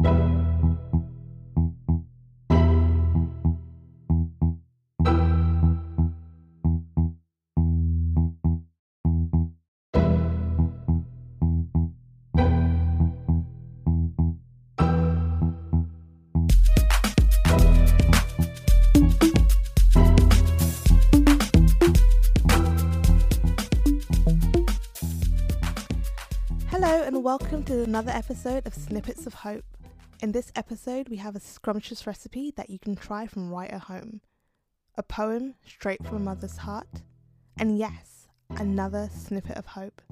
Hello, and welcome to another episode of Snippets of Hope. In this episode, we have a scrumptious recipe that you can try from right at home, a poem straight from a mother's heart, and yes, another snippet of hope.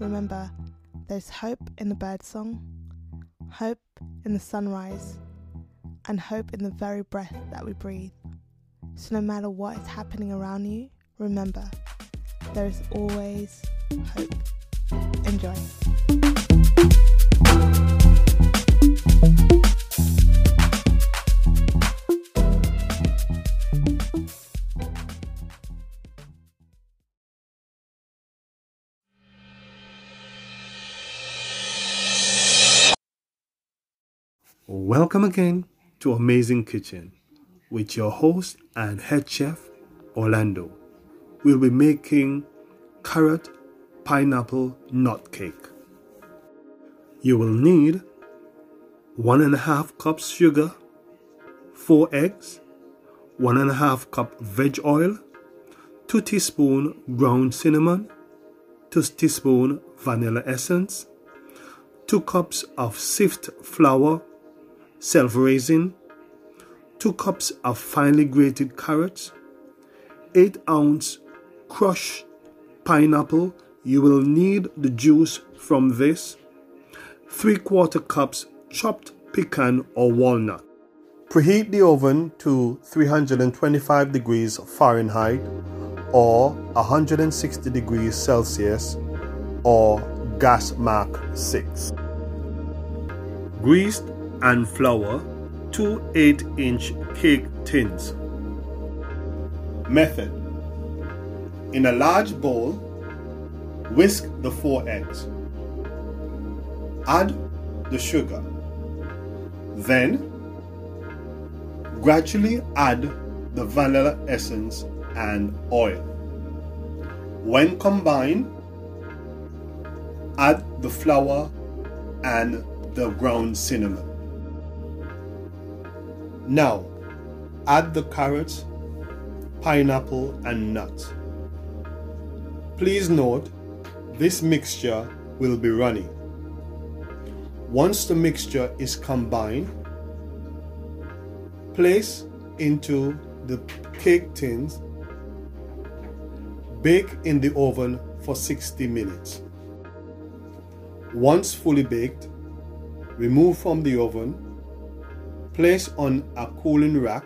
Remember, there's hope in the birdsong, hope in the sunrise, and hope in the very breath that we breathe. So, no matter what is happening around you, remember, there is always hope. Enjoy. Welcome again to Amazing Kitchen with your host and head chef Orlando. We'll be making carrot pineapple nut cake. You will need one and a half cups sugar, four eggs, one and a half cup veg oil, two teaspoon ground cinnamon, two teaspoon vanilla essence, two cups of sift flour, self-raising, two cups of finely grated carrots, eight ounce crushed pineapple you will need the juice from this 3 quarter cups chopped pecan or walnut. Preheat the oven to 325 degrees Fahrenheit or 160 degrees Celsius or gas mark 6. Greased and flour two 8 inch cake tins. Method In a large bowl, Whisk the four eggs. Add the sugar. Then, gradually add the vanilla essence and oil. When combined, add the flour and the ground cinnamon. Now, add the carrots, pineapple, and nuts. Please note this mixture will be runny. Once the mixture is combined, place into the cake tins. Bake in the oven for 60 minutes. Once fully baked, remove from the oven, place on a cooling rack.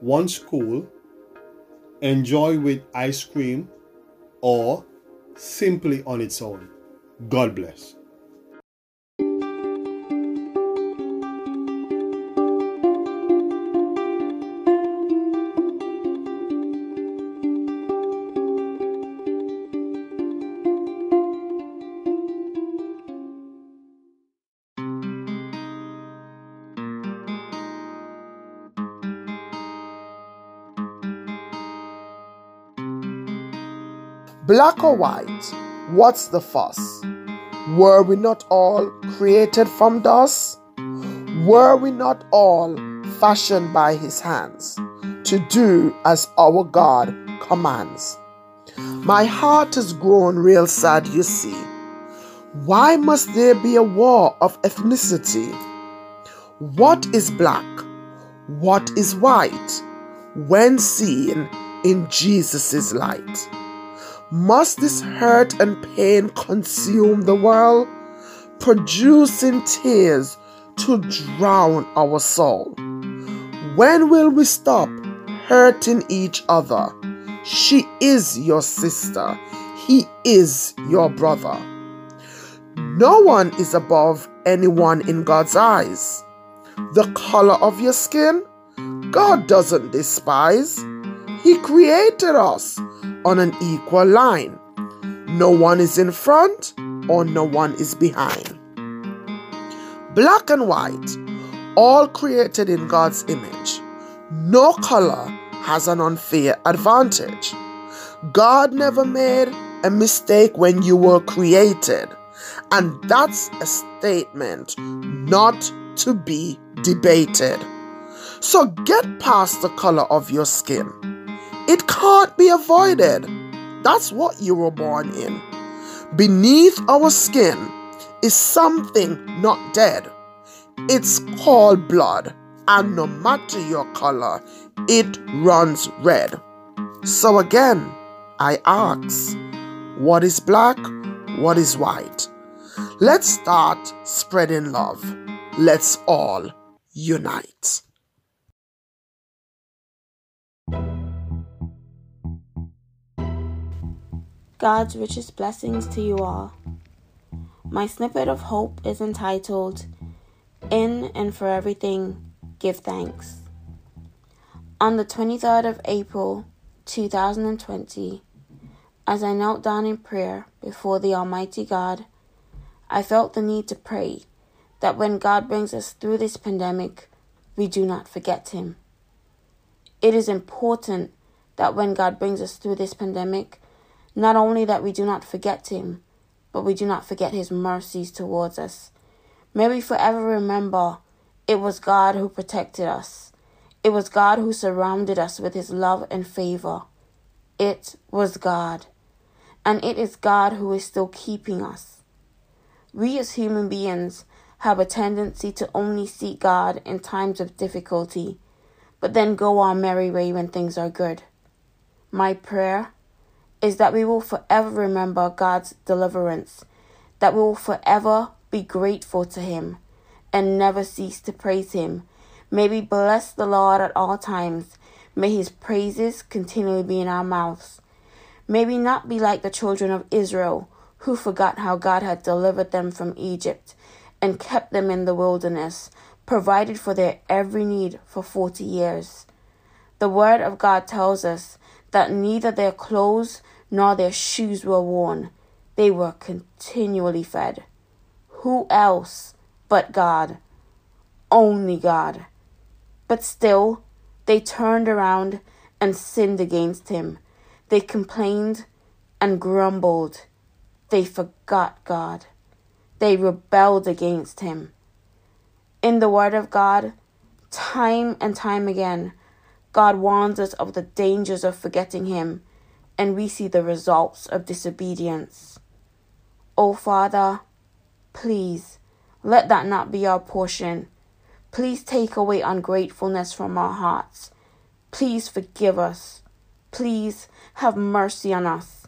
Once cool, enjoy with ice cream or simply on its own. God bless. Black or white, what's the fuss? Were we not all created from dust? Were we not all fashioned by his hands to do as our God commands? My heart has grown real sad, you see. Why must there be a war of ethnicity? What is black? What is white? When seen in Jesus' light? Must this hurt and pain consume the world, producing tears to drown our soul? When will we stop hurting each other? She is your sister, he is your brother. No one is above anyone in God's eyes. The color of your skin, God doesn't despise. He created us on an equal line. No one is in front or no one is behind. black and white, all created in God's image. No color has an unfair advantage. God never made a mistake when you were created, and that's a statement not to be debated. So get past the color of your skin. It can't be avoided. That's what you were born in. Beneath our skin is something not dead. It's called blood, and no matter your color, it runs red. So again, I ask, what is black? What is white? Let's start spreading love. Let's all unite. God's richest blessings to you all. My snippet of hope is entitled In and for Everything, Give Thanks. On the 23rd of April 2020, as I knelt down in prayer before the Almighty God, I felt the need to pray that when God brings us through this pandemic, we do not forget Him. It is important that when God brings us through this pandemic, not only that we do not forget Him, but we do not forget His mercies towards us. May we forever remember it was God who protected us. It was God who surrounded us with His love and favor. It was God. And it is God who is still keeping us. We as human beings have a tendency to only seek God in times of difficulty, but then go our merry way when things are good. My prayer is that we will forever remember God's deliverance, that we will forever be grateful to Him and never cease to praise Him. May we bless the Lord at all times. May His praises continually be in our mouths. May we not be like the children of Israel who forgot how God had delivered them from Egypt and kept them in the wilderness, provided for their every need for forty years. The Word of God tells us that neither their clothes nor their shoes were worn. They were continually fed. Who else but God? Only God. But still, they turned around and sinned against him. They complained and grumbled. They forgot God. They rebelled against him. In the Word of God, time and time again, God warns us of the dangers of forgetting Him, and we see the results of disobedience. Oh, Father, please let that not be our portion. Please take away ungratefulness from our hearts. Please forgive us. Please have mercy on us.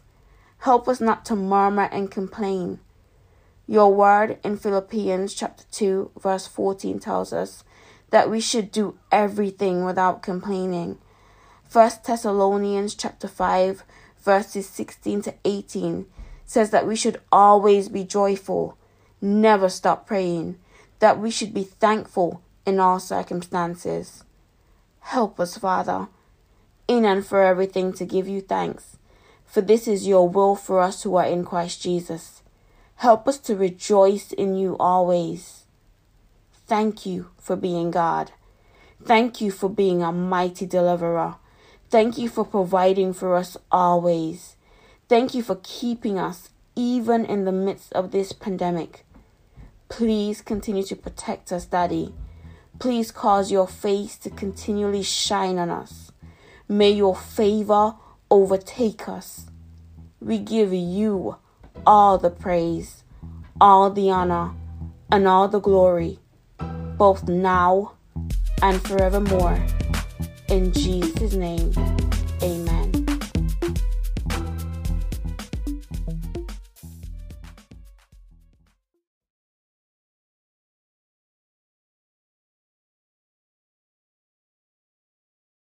Help us not to murmur and complain. Your word in Philippians chapter 2 verse 14 tells us that we should do everything without complaining. 1 Thessalonians chapter 5 verses 16 to 18 says that we should always be joyful, never stop praying, that we should be thankful in all circumstances. Help us, Father, in and for everything to give you thanks, for this is your will for us who are in Christ Jesus. Help us to rejoice in you always. Thank you for being God. Thank you for being a mighty deliverer. Thank you for providing for us always. Thank you for keeping us even in the midst of this pandemic. Please continue to protect us, Daddy. Please cause your face to continually shine on us. May your favor overtake us. We give you all the praise, all the honor, and all the glory both now and forevermore. In Jesus' name, amen.